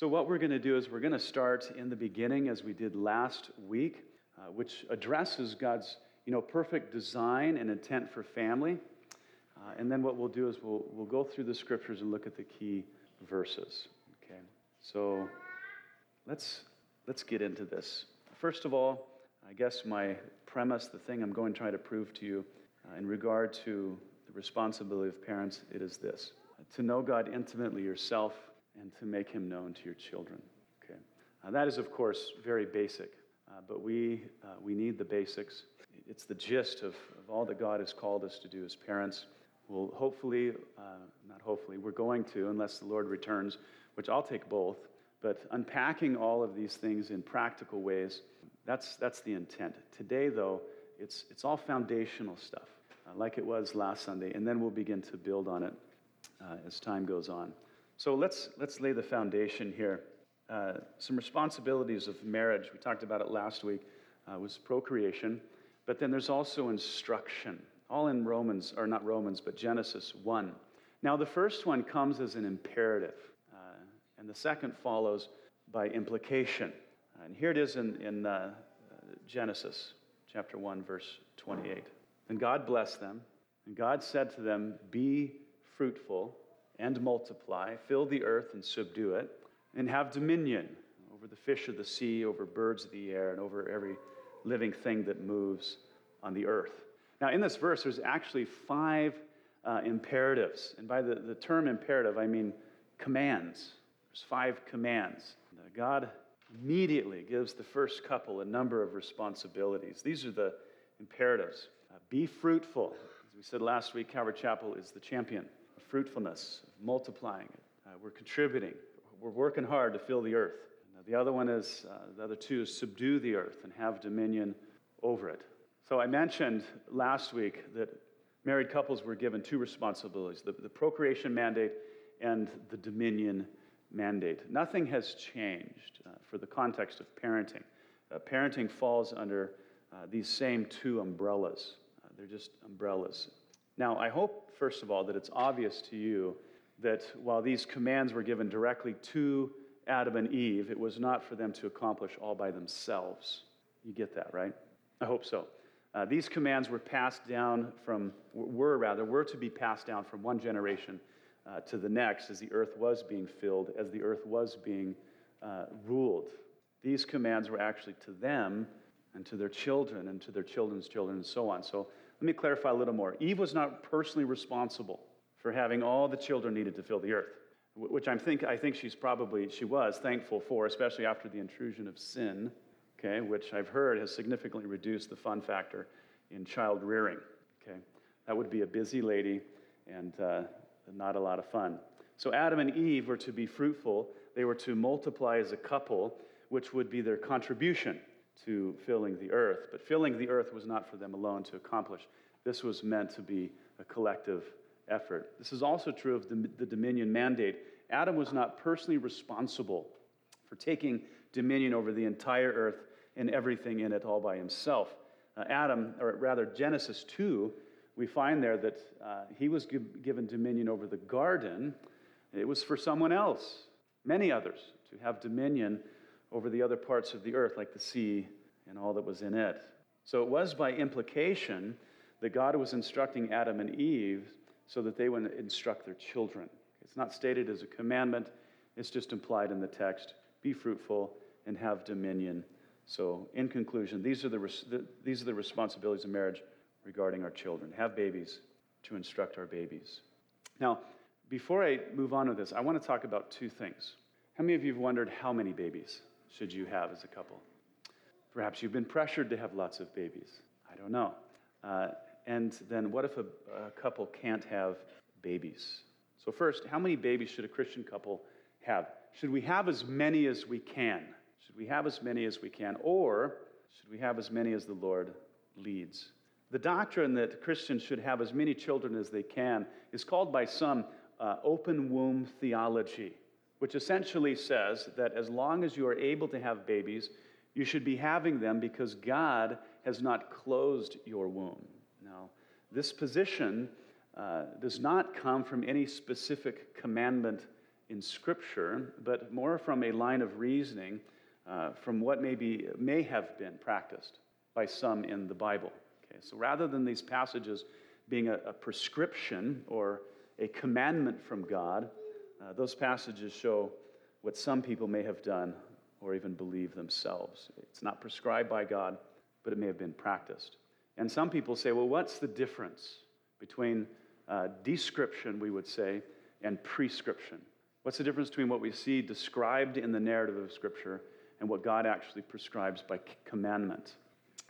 So, what we're going to do is we're going to start in the beginning as we did last week, uh, which addresses God's you know, perfect design and intent for family. Uh, and then what we'll do is we'll, we'll go through the scriptures and look at the key verses. Okay, so let's, let's get into this. First of all, I guess my premise, the thing I'm going to try to prove to you uh, in regard to the responsibility of parents, it is this to know God intimately yourself and to make him known to your children. Okay, uh, that is, of course, very basic, uh, but we, uh, we need the basics. It's the gist of, of all that God has called us to do as parents. We'll hopefully, uh, not hopefully, we're going to, unless the Lord returns, which I'll take both, but unpacking all of these things in practical ways, that's, that's the intent. Today, though, it's, it's all foundational stuff, uh, like it was last Sunday, and then we'll begin to build on it as time goes on. So let's, let's lay the foundation here. Uh, some responsibilities of marriage, we talked about it last week, uh, was procreation, but then there's also instruction, all in Romans, or not Romans, but Genesis 1. Now, the first one comes as an imperative, uh, and the second follows by implication. And here it is in, in uh, Genesis chapter 1, verse 28. And God blessed them, and God said to them, Be fruitful and multiply, fill the earth and subdue it, and have dominion over the fish of the sea, over birds of the air, and over every living thing that moves on the earth. Now, in this verse, there's actually five uh, imperatives. And by the, the term imperative, I mean commands. There's five commands. Uh, God immediately gives the first couple a number of responsibilities. These are the imperatives. Uh, be fruitful. As we said last week, Calvary Chapel is the champion fruitfulness, multiplying it. Uh, we're contributing. We're working hard to fill the earth. The other one is, uh, the other two is subdue the earth and have dominion over it. So I mentioned last week that married couples were given two responsibilities the, the procreation mandate and the dominion mandate. Nothing has changed uh, for the context of parenting. Uh, parenting falls under uh, these same two umbrellas. Uh, they're just umbrellas. Now, I hope, first of all, that it's obvious to you that while these commands were given directly to Adam and Eve, it was not for them to accomplish all by themselves. You get that, right? I hope so. Uh, these commands were passed down from, were rather, were to be passed down from one generation uh, to the next as the earth was being filled, as the earth was being uh, ruled. These commands were actually to them and to their children and to their children's children and so on. So let me clarify a little more. Eve was not personally responsible for having all the children needed to fill the earth, which I think, I think she's probably, she was thankful for, especially after the intrusion of sin, okay, which I've heard has significantly reduced the fun factor in child rearing, okay. That would be a busy lady and uh, not a lot of fun. So Adam and Eve were to be fruitful. They were to multiply as a couple, which would be their contribution to filling the earth. But filling the earth was not for them alone to accomplish. This was meant to be a collective effort. This is also true of the, the dominion mandate. Adam was not personally responsible for taking dominion over the entire earth and everything in it all by himself. Uh, Adam, or rather Genesis 2, we find there that uh, he was given dominion over the garden. It was for someone else, many others, to have dominion over the other parts of the earth, like the sea and all that was in it. So it was by implication that God was instructing Adam and Eve so that they would instruct their children. It's not stated as a commandment, it's just implied in the text be fruitful and have dominion. So, in conclusion, these are the, these are the responsibilities of marriage regarding our children. Have babies to instruct our babies. Now, before I move on with this, I want to talk about two things. How many of you have wondered how many babies? Should you have as a couple? Perhaps you've been pressured to have lots of babies. I don't know. Uh, and then what if a, a couple can't have babies? So, first, how many babies should a Christian couple have? Should we have as many as we can? Should we have as many as we can? Or should we have as many as the Lord leads? The doctrine that Christians should have as many children as they can is called by some uh, open womb theology which essentially says that as long as you are able to have babies, you should be having them because God has not closed your womb. Now, this position uh, does not come from any specific commandment in Scripture, but more from a line of reasoning uh, from what maybe may have been practiced by some in the Bible. Okay, so rather than these passages being a, a prescription or a commandment from God, uh, those passages show what some people may have done or even believe themselves. It's not prescribed by God, but it may have been practiced. And some people say, well, what's the difference between uh, description, we would say, and prescription? What's the difference between what we see described in the narrative of Scripture and what God actually prescribes by commandment?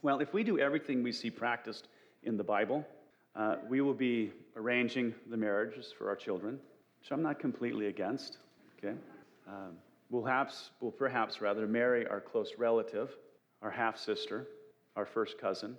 Well, if we do everything we see practiced in the Bible, uh, we will be arranging the marriages for our children, which I'm not completely against. Okay, um, we'll, perhaps, we'll perhaps rather marry our close relative, our half sister, our first cousin.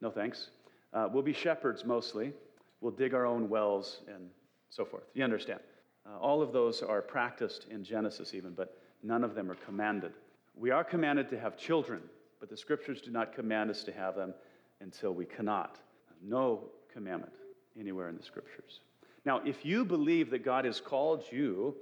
No thanks. Uh, we'll be shepherds mostly. We'll dig our own wells and so forth. You understand? Uh, all of those are practiced in Genesis, even, but none of them are commanded. We are commanded to have children, but the scriptures do not command us to have them until we cannot. No commandment anywhere in the scriptures. Now, if you believe that God has called you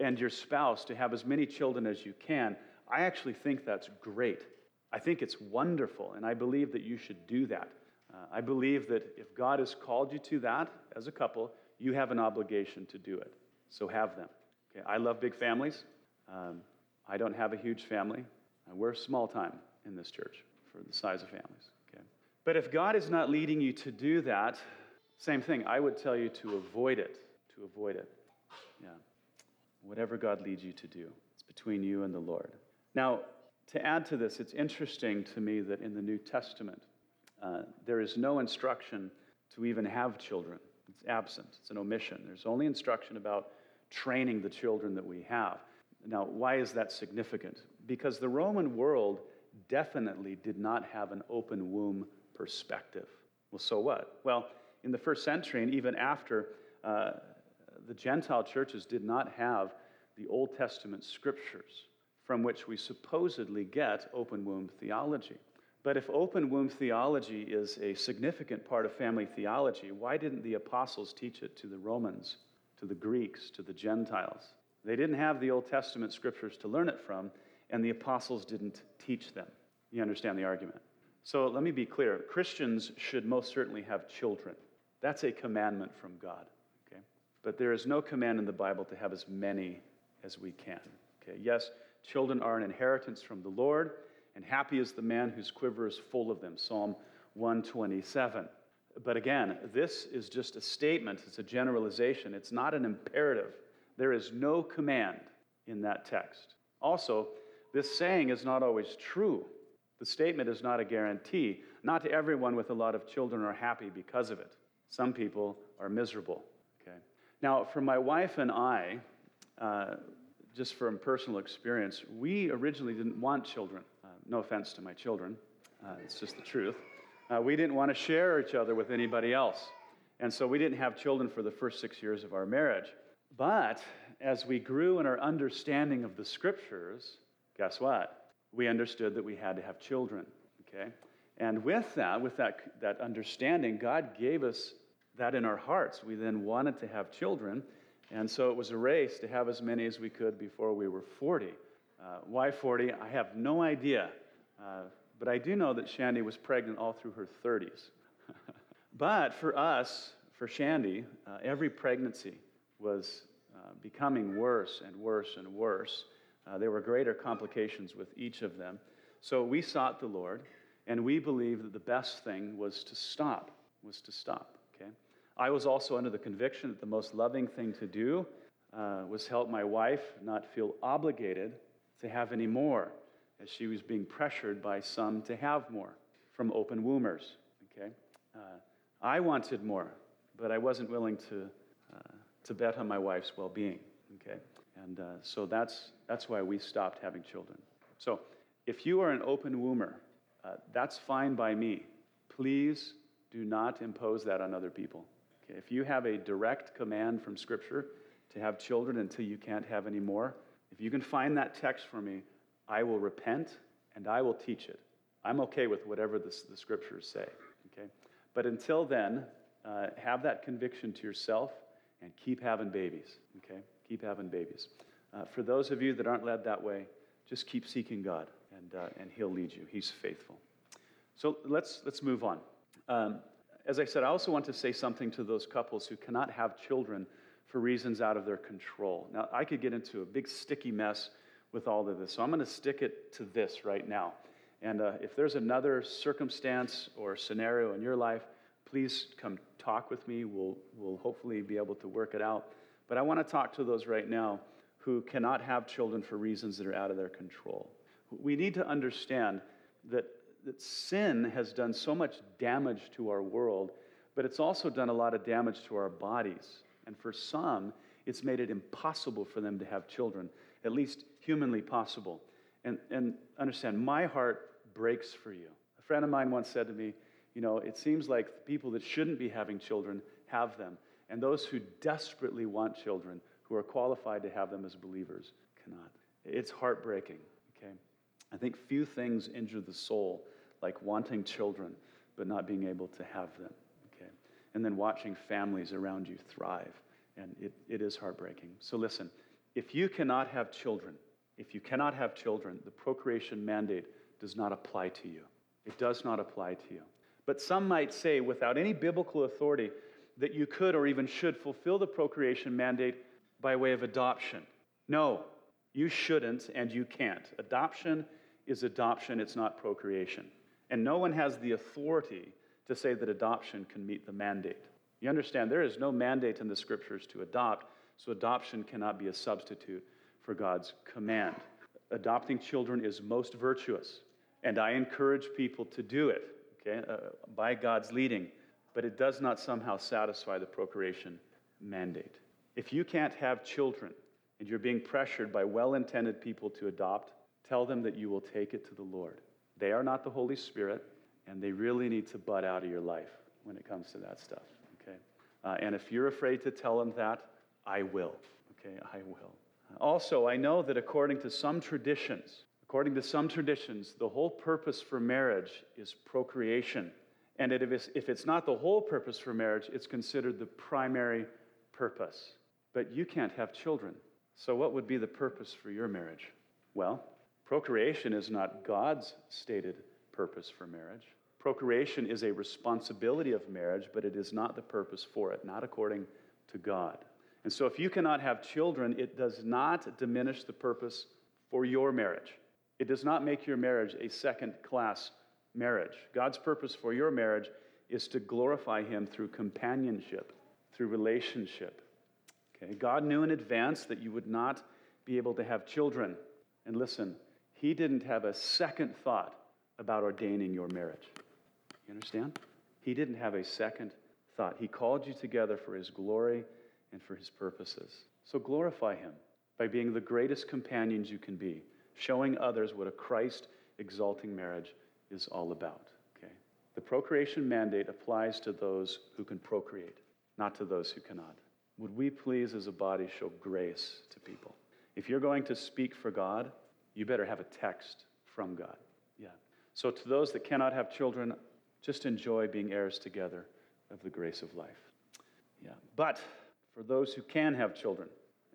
and your spouse to have as many children as you can, I actually think that's great. I think it's wonderful, and I believe that you should do that. Uh, I believe that if God has called you to that as a couple, you have an obligation to do it. So have them. Okay, I love big families. Um, I don't have a huge family. Uh, we're small time in this church for the size of families. Okay, but if God is not leading you to do that, same thing. I would tell you to avoid it. To avoid it. Yeah. Whatever God leads you to do, it's between you and the Lord. Now, to add to this, it's interesting to me that in the New Testament, uh, there is no instruction to even have children. It's absent, it's an omission. There's only instruction about training the children that we have. Now, why is that significant? Because the Roman world definitely did not have an open womb perspective. Well, so what? Well, in the first century, and even after, uh, the Gentile churches did not have the Old Testament scriptures from which we supposedly get open womb theology. But if open womb theology is a significant part of family theology, why didn't the apostles teach it to the Romans, to the Greeks, to the Gentiles? They didn't have the Old Testament scriptures to learn it from, and the apostles didn't teach them. You understand the argument? So let me be clear Christians should most certainly have children. That's a commandment from God. Okay? But there is no command in the Bible to have as many as we can. Okay? Yes, children are an inheritance from the Lord and happy is the man whose quiver is full of them. Psalm 127. But again, this is just a statement, it's a generalization, it's not an imperative. There is no command in that text. Also, this saying is not always true. The statement is not a guarantee. Not everyone with a lot of children are happy because of it. Some people are miserable. Okay. Now, for my wife and I, uh, just from personal experience, we originally didn't want children. No offense to my children, uh, it's just the truth. Uh, we didn't want to share each other with anybody else. And so we didn't have children for the first six years of our marriage. But as we grew in our understanding of the scriptures, guess what? We understood that we had to have children, okay? And with that, with that, that understanding, God gave us that in our hearts. We then wanted to have children. And so it was a race to have as many as we could before we were 40. Uh, why 40? I have no idea. Uh, but I do know that Shandy was pregnant all through her 30s. but for us, for Shandy, uh, every pregnancy was uh, becoming worse and worse and worse. Uh, there were greater complications with each of them. So we sought the Lord, and we believed that the best thing was to stop, was to stop. I was also under the conviction that the most loving thing to do uh, was help my wife not feel obligated to have any more, as she was being pressured by some to have more from open wombers. Okay? Uh, I wanted more, but I wasn't willing to, uh, to bet on my wife's well being. Okay? And uh, so that's, that's why we stopped having children. So if you are an open womber, uh, that's fine by me. Please do not impose that on other people. Okay? If you have a direct command from Scripture to have children until you can't have any more, if you can find that text for me, I will repent and I will teach it. I'm okay with whatever the, the scriptures say. Okay? But until then, uh, have that conviction to yourself and keep having babies. Okay? keep having babies. Uh, for those of you that aren't led that way, just keep seeking God, and, uh, and He'll lead you. He's faithful. So let's, let's move on. Um, as I said, I also want to say something to those couples who cannot have children for reasons out of their control. Now, I could get into a big sticky mess with all of this, so I'm going to stick it to this right now. And uh, if there's another circumstance or scenario in your life, please come talk with me. We'll, we'll hopefully be able to work it out. But I want to talk to those right now who cannot have children for reasons that are out of their control. We need to understand that, that sin has done so much damage to our world, but it's also done a lot of damage to our bodies. And for some, it's made it impossible for them to have children, at least humanly possible. And, and understand, my heart breaks for you. A friend of mine once said to me, You know, it seems like the people that shouldn't be having children have them, and those who desperately want children, who are qualified to have them as believers, cannot. It's heartbreaking, okay? I think few things injure the soul like wanting children but not being able to have them, okay? And then watching families around you thrive, and it, it is heartbreaking. So listen, if you cannot have children, if you cannot have children, the procreation mandate does not apply to you. It does not apply to you. But some might say, without any biblical authority, that you could or even should fulfill the procreation mandate by way of adoption. No, you shouldn't and you can't. Adoption is adoption, it's not procreation. And no one has the authority to say that adoption can meet the mandate. You understand, there is no mandate in the scriptures to adopt, so adoption cannot be a substitute for God's command. Adopting children is most virtuous, and I encourage people to do it, okay, uh, by God's leading, but it does not somehow satisfy the procreation mandate. If you can't have children and you're being pressured by well intended people to adopt, tell them that you will take it to the Lord. They are not the Holy Spirit, and they really need to butt out of your life when it comes to that stuff, okay? Uh, and if you're afraid to tell them that, I will, okay? I will. Also, I know that according to some traditions, according to some traditions, the whole purpose for marriage is procreation. And if it's, if it's not the whole purpose for marriage, it's considered the primary purpose. But you can't have children. So, what would be the purpose for your marriage? Well, procreation is not God's stated purpose for marriage. Procreation is a responsibility of marriage, but it is not the purpose for it, not according to God. And so, if you cannot have children, it does not diminish the purpose for your marriage. It does not make your marriage a second class marriage. God's purpose for your marriage is to glorify Him through companionship, through relationship. Okay? God knew in advance that you would not be able to have children. And listen, He didn't have a second thought about ordaining your marriage. You understand? He didn't have a second thought. He called you together for His glory and for his purposes. So glorify him by being the greatest companions you can be, showing others what a Christ exalting marriage is all about. Okay? The procreation mandate applies to those who can procreate, not to those who cannot. Would we please, as a body, show grace to people? If you're going to speak for God, you better have a text from God. Yeah. So, to those that cannot have children, just enjoy being heirs together of the grace of life. Yeah. But for those who can have children,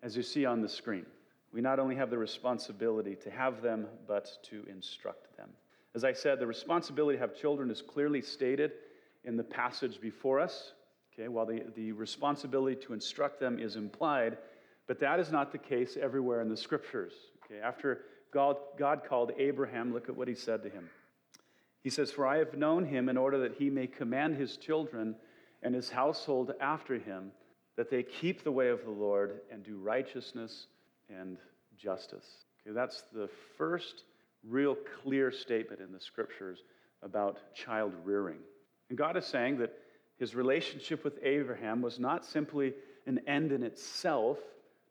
as you see on the screen. We not only have the responsibility to have them, but to instruct them. As I said, the responsibility to have children is clearly stated in the passage before us, okay, while the, the responsibility to instruct them is implied, but that is not the case everywhere in the scriptures. Okay, after God, God called Abraham, look at what he said to him. He says, For I have known him in order that he may command his children and his household after him that they keep the way of the Lord and do righteousness and justice. Okay, that's the first real clear statement in the scriptures about child rearing. And God is saying that his relationship with Abraham was not simply an end in itself,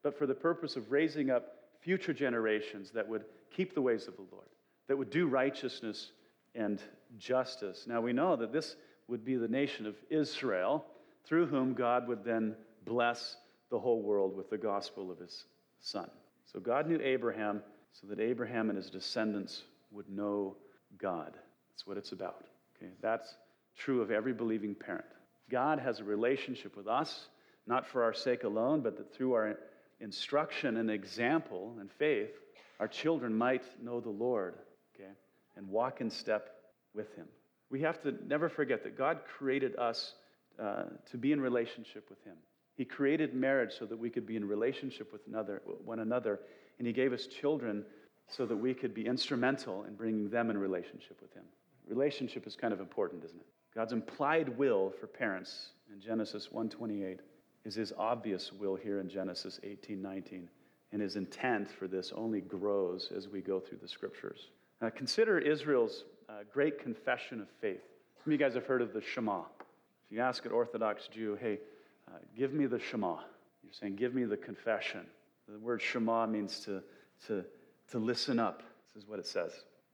but for the purpose of raising up future generations that would keep the ways of the Lord, that would do righteousness and justice. Now we know that this would be the nation of Israel, through whom God would then bless the whole world with the gospel of his son. So God knew Abraham so that Abraham and his descendants would know God. That's what it's about. Okay? That's true of every believing parent. God has a relationship with us, not for our sake alone, but that through our instruction and example and faith, our children might know the Lord, okay, and walk in step with Him. We have to never forget that God created us uh, to be in relationship with Him. He created marriage so that we could be in relationship with another, one another, and He gave us children so that we could be instrumental in bringing them in relationship with Him. Relationship is kind of important, isn't it? God's implied will for parents in Genesis 1:28 is His obvious will here in Genesis 18:19, and His intent for this only grows as we go through the Scriptures. Now, consider Israel's uh, great confession of faith. Some of you guys have heard of the Shema. If you ask an Orthodox Jew, hey, uh, give me the Shema, you're saying, give me the confession. The word Shema means to, to, to listen up. This is what it says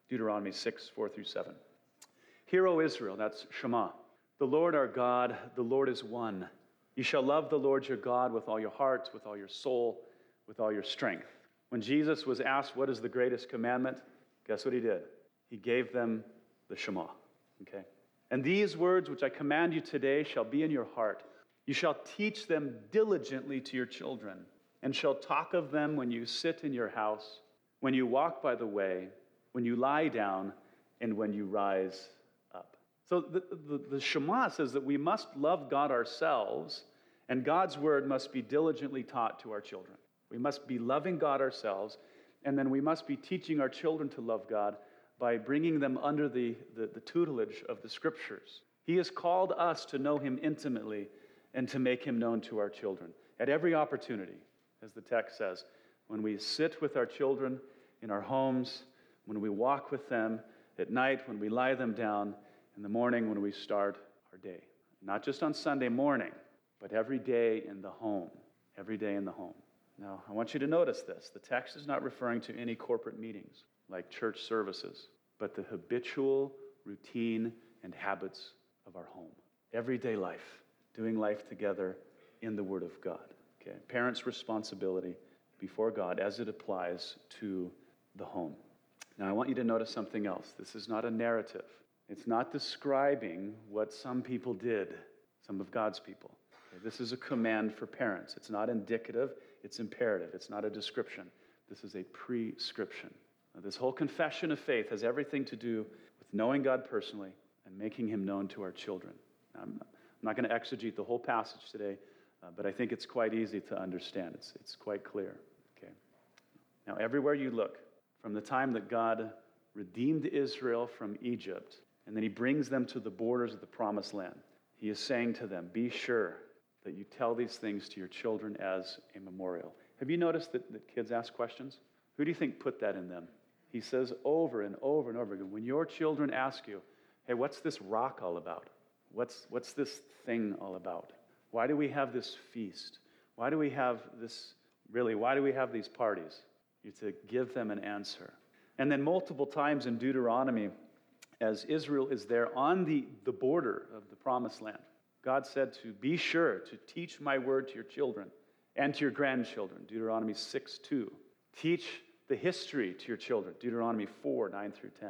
Deuteronomy 6, 4 through 7. Hear, O Israel, that's Shema. The Lord our God, the Lord is one. You shall love the Lord your God with all your heart, with all your soul, with all your strength. When Jesus was asked, What is the greatest commandment? Guess what he did? He gave them the Shema. Okay? And these words which I command you today shall be in your heart. You shall teach them diligently to your children, and shall talk of them when you sit in your house, when you walk by the way, when you lie down, and when you rise. So the, the, the Shema says that we must love God ourselves, and God's word must be diligently taught to our children. We must be loving God ourselves, and then we must be teaching our children to love God by bringing them under the, the, the, tutelage of the scriptures. He has called us to know him intimately and to make him known to our children at every opportunity, as the text says. When we sit with our children in our homes, when we walk with them at night, when we lie them down, in the morning when we start our day. Not just on Sunday morning, but every day in the home. Every day in the home. Now, I want you to notice this. The text is not referring to any corporate meetings like church services, but the habitual routine and habits of our home. Everyday life, doing life together in the Word of God. Okay? Parents' responsibility before God as it applies to the home. Now, I want you to notice something else. This is not a narrative, it's not describing what some people did, some of God's people. Okay? This is a command for parents. It's not indicative, it's imperative. It's not a description. This is a prescription. Now, this whole confession of faith has everything to do with knowing God personally and making him known to our children. Now, I'm not going to exegete the whole passage today, uh, but I think it's quite easy to understand. It's, it's quite clear. Okay. Now, everywhere you look, from the time that God redeemed Israel from Egypt, and then he brings them to the borders of the promised land, he is saying to them, Be sure that you tell these things to your children as a memorial. Have you noticed that, that kids ask questions? Who do you think put that in them? He says over and over and over again when your children ask you, hey, what's this rock all about? What's, what's this thing all about? Why do we have this feast? Why do we have this, really, why do we have these parties? You to give them an answer. And then multiple times in Deuteronomy, as Israel is there on the, the border of the promised land, God said to be sure to teach my word to your children and to your grandchildren, Deuteronomy 6 2. Teach the history to your children, Deuteronomy 4 9 through 10.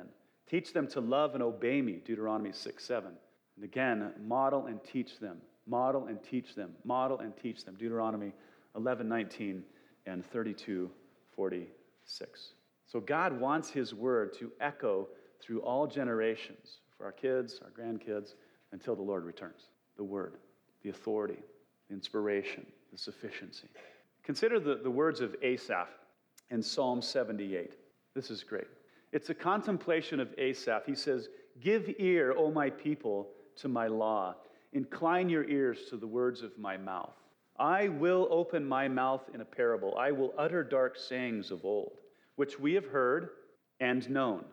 Teach them to love and obey me, Deuteronomy 6 7. And again, model and teach them, model and teach them, model and teach them, Deuteronomy 11 19 and 32 46. So God wants his word to echo through all generations for our kids, our grandkids, until the Lord returns. The word, the authority, the inspiration, the sufficiency. Consider the, the words of Asaph in Psalm 78. This is great. It's a contemplation of Asaph. He says, Give ear, O my people, to my law. Incline your ears to the words of my mouth. I will open my mouth in a parable. I will utter dark sayings of old, which we have heard and known,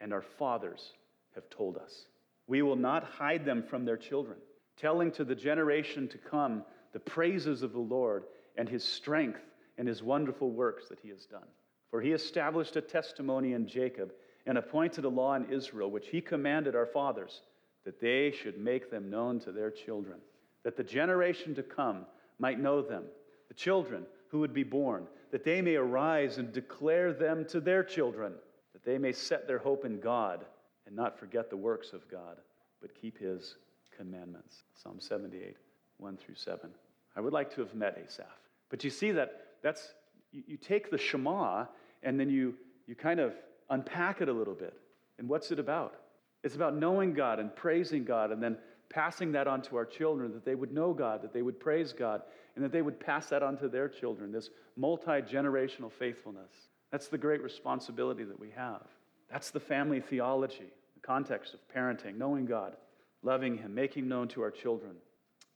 and our fathers have told us. We will not hide them from their children, telling to the generation to come the praises of the Lord and his strength and his wonderful works that he has done. For he established a testimony in Jacob and appointed a law in Israel, which he commanded our fathers, that they should make them known to their children, that the generation to come might know them, the children who would be born, that they may arise and declare them to their children, they may set their hope in God and not forget the works of God, but keep his commandments. Psalm 78, 1 through 7. I would like to have met Asaph. But you see that That's, you, you take the Shema and then you, you kind of unpack it a little bit. And what's it about? It's about knowing God and praising God and then passing that on to our children, that they would know God, that they would praise God, and that they would pass that on to their children, this multi generational faithfulness. That's the great responsibility that we have. That's the family theology, the context of parenting, knowing God, loving Him, making known to our children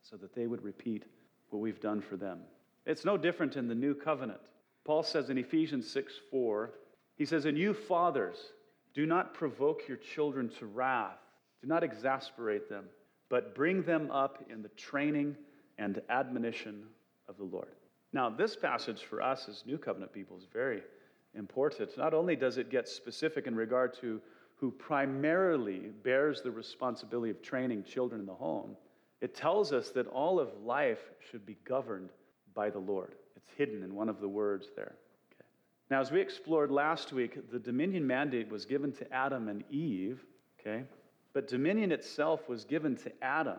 so that they would repeat what we've done for them. It's no different in the new covenant. Paul says in Ephesians 6 4, he says, And you fathers, do not provoke your children to wrath, do not exasperate them, but bring them up in the training and admonition of the Lord. Now, this passage for us as New Covenant people is very important. Not only does it get specific in regard to who primarily bears the responsibility of training children in the home, it tells us that all of life should be governed by the Lord. It's hidden in one of the words there. Okay. Now, as we explored last week, the dominion mandate was given to Adam and Eve, okay? But dominion itself was given to Adam.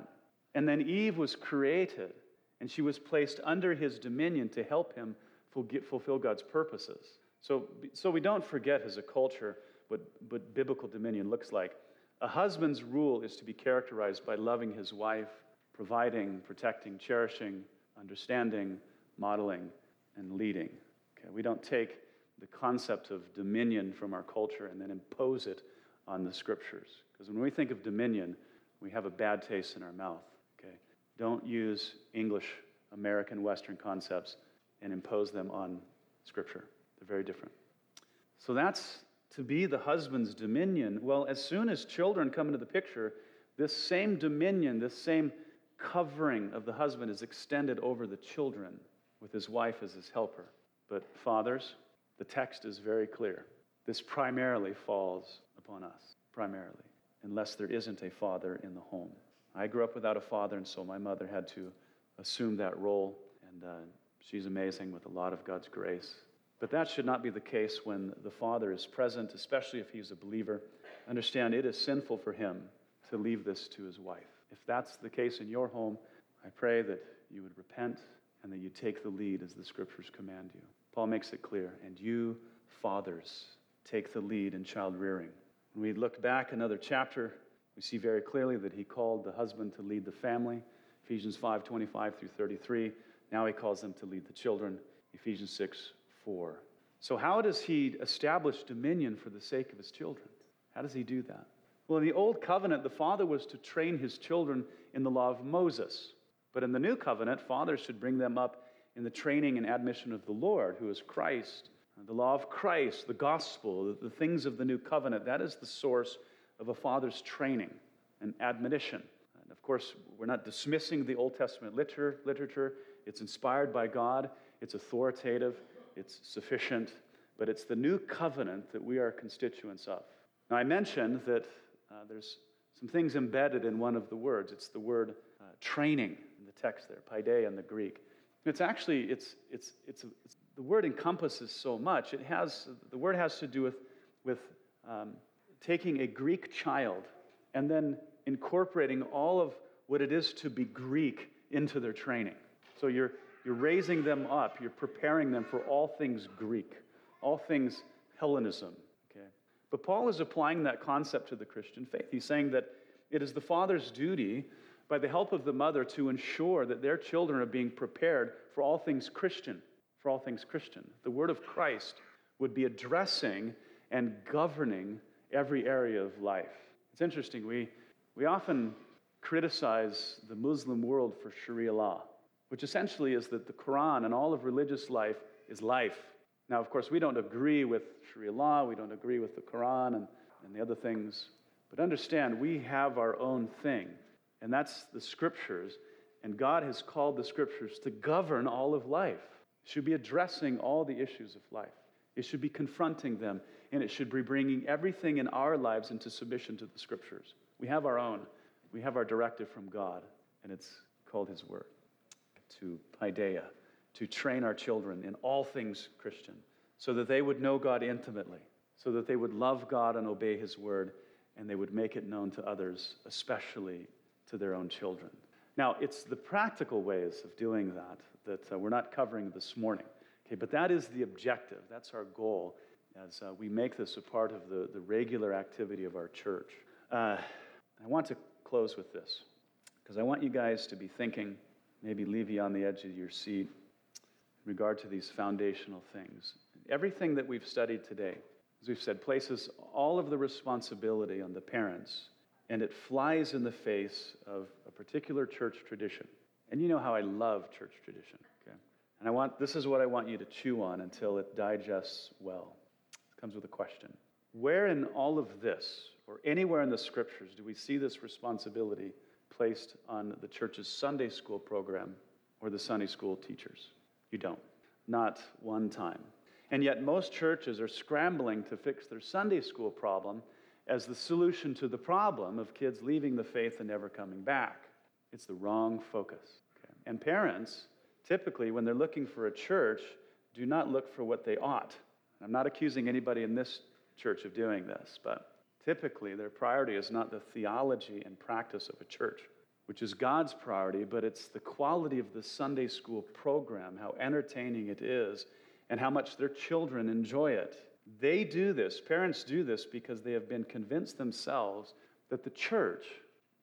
And then Eve was created, and she was placed under his dominion to help him fulfill God's purposes. So, so we don't forget as a culture what, what biblical dominion looks like. A husband's rule is to be characterized by loving his wife, providing, protecting, cherishing, understanding, modeling, and leading. Okay, we don't take the concept of dominion from our culture and then impose it on the scriptures. Because when we think of dominion, we have a bad taste in our mouth. Okay? Don't use English, American, Western concepts and impose them on scripture. They're very different. So that's to be the husband's dominion. Well, as soon as children come into the picture, this same dominion, this same covering of the husband is extended over the children with his wife as his helper. But, fathers, the text is very clear. This primarily falls upon us, primarily, unless there isn't a father in the home. I grew up without a father, and so my mother had to assume that role, and uh, she's amazing with a lot of God's grace. But that should not be the case when the father is present, especially if he's a believer. Understand it is sinful for him to leave this to his wife. If that's the case in your home, I pray that you would repent and that you take the lead as the scriptures command you. Paul makes it clear, and you, fathers, take the lead in child rearing. When we look back another chapter, we see very clearly that he called the husband to lead the family, Ephesians 5 25 through 33. Now he calls them to lead the children, Ephesians 6 4. So, how does he establish dominion for the sake of his children? How does he do that? Well, in the Old Covenant, the father was to train his children in the law of Moses. But in the New Covenant, fathers should bring them up in the training and admission of the Lord, who is Christ. The law of Christ, the gospel, the things of the New Covenant, that is the source of a father's training and admonition. And of course, we're not dismissing the Old Testament literature. It's inspired by God, it's authoritative, it's sufficient, but it's the new covenant that we are constituents of. Now, I mentioned that uh, there's some things embedded in one of the words. It's the word uh, training in the text there, paideia in the Greek. It's actually, it's, it's, it's, it's, the word encompasses so much. It has, the word has to do with, with um, taking a Greek child and then incorporating all of what it is to be Greek into their training. So you're, you're raising them up, you're preparing them for all things Greek, all things Hellenism. Okay? But Paul is applying that concept to the Christian faith. He's saying that it is the father's duty, by the help of the mother, to ensure that their children are being prepared for all things Christian. For all things Christian. The word of Christ would be addressing and governing every area of life. It's interesting, we, we often criticize the Muslim world for Sharia law which essentially is that the Quran and all of religious life is life. Now, of course, we don't agree with Sharia law, we don't agree with the Quran and, and the other things, but understand we have our own thing, and that's the scriptures. And God has called the scriptures to govern all of life. It should be addressing all the issues of life. It should be confronting them, and it should be bringing everything in our lives into submission to the scriptures. We have our own. We have our directive from God, and it's called His Word to paideia, to train our children in all things Christian, so that they would know God intimately, so that they would love God and obey His word, and they would make it known to others, especially to their own children. Now, it's the practical ways of doing that that uh, we're not covering this morning. Okay, but that is the objective. That's our goal as uh, we make this a part of the, the regular activity of our church. Uh, I want to close with this because I want you guys to be thinking, maybe leave you on the edge of your seat in regard to these foundational things. Everything that we've studied today, as we've said, places all of the responsibility on the parents, and it flies in the face of a particular church tradition. And you know how I love church tradition, okay? And I want this is what I want you to chew on until it digests well. It comes with a question. Where in all of this, or anywhere in the scriptures, do we see this responsibility placed on the church's Sunday school program or the Sunday school teachers? You don't. Not one time. And yet, most churches are scrambling to fix their Sunday school problem as the solution to the problem of kids leaving the faith and never coming back. It's the wrong focus. Okay? And parents, typically, when they're looking for a church, do not look for what they ought. I'm not accusing anybody in this church of doing this, but typically their priority is not the theology and practice of a church, which is God's priority, but it's the quality of the Sunday school program, how entertaining it is, and how much their children enjoy it. They do this, parents do this because they have been convinced themselves that the church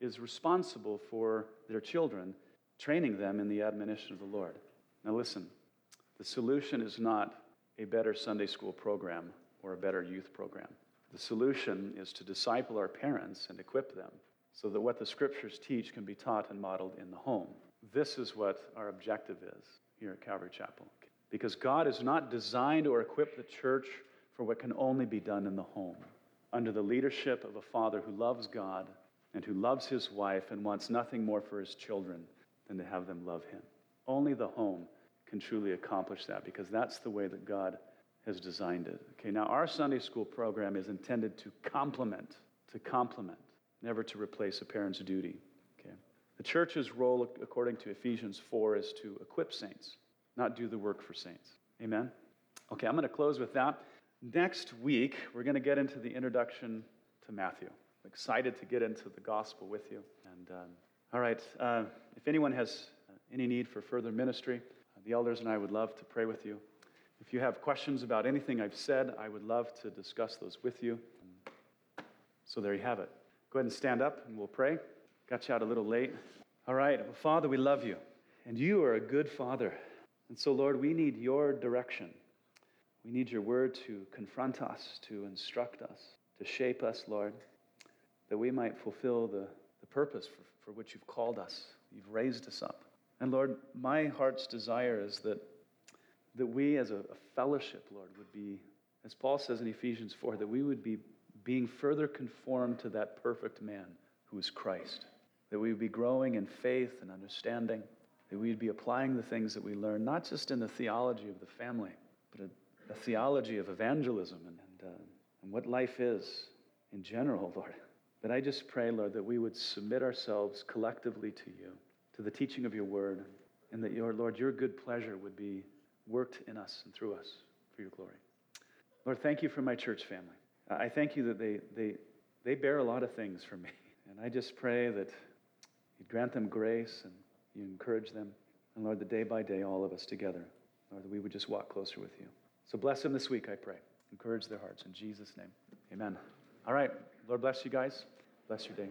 is responsible for their children, training them in the admonition of the Lord. Now, listen, the solution is not a better Sunday school program or a better youth program. The solution is to disciple our parents and equip them so that what the scriptures teach can be taught and modeled in the home. This is what our objective is here at Calvary Chapel. Because God has not designed or equipped the church for what can only be done in the home, under the leadership of a father who loves God and who loves his wife and wants nothing more for his children than to have them love him. Only the home can truly accomplish that because that's the way that God has designed it. Okay, now our Sunday school program is intended to complement, to complement, never to replace a parent's duty. Okay. The church's role, according to Ephesians 4, is to equip saints, not do the work for saints. Amen? Okay, I'm going to close with that. Next week, we're going to get into the introduction to Matthew. I'm excited to get into the gospel with you. And um, all right, uh, if anyone has any need for further ministry, the elders and I would love to pray with you. If you have questions about anything I've said, I would love to discuss those with you. So there you have it. Go ahead and stand up and we'll pray. Got you out a little late. All right. Well, Father, we love you. And you are a good Father. And so, Lord, we need your direction. We need your word to confront us, to instruct us, to shape us, Lord, that we might fulfill the, the purpose for, for which you've called us. You've raised us up. And Lord, my heart's desire is that, that we as a, fellowship, Lord, would be, as Paul says in Ephesians 4, that we would be being further conformed to that perfect man who is Christ. That we would be growing in faith and understanding. That we would be applying the things that we learn, not just in the theology of the family, but a, a theology of evangelism and, and, uh, and what life is in general, Lord. But I just pray, Lord, that we would submit ourselves collectively to you to the teaching of your word, and that your Lord, your good pleasure would be worked in us and through us for your glory. Lord, thank you for my church family. I thank you that they, they, they bear a lot of things for me. And I just pray that you'd grant them grace and you encourage them. And Lord, that day by day, all of us together, Lord, that we would just walk closer with you. So bless them this week, I pray. Encourage their hearts in Jesus' name. Amen. All right. Lord bless you guys. Bless your day.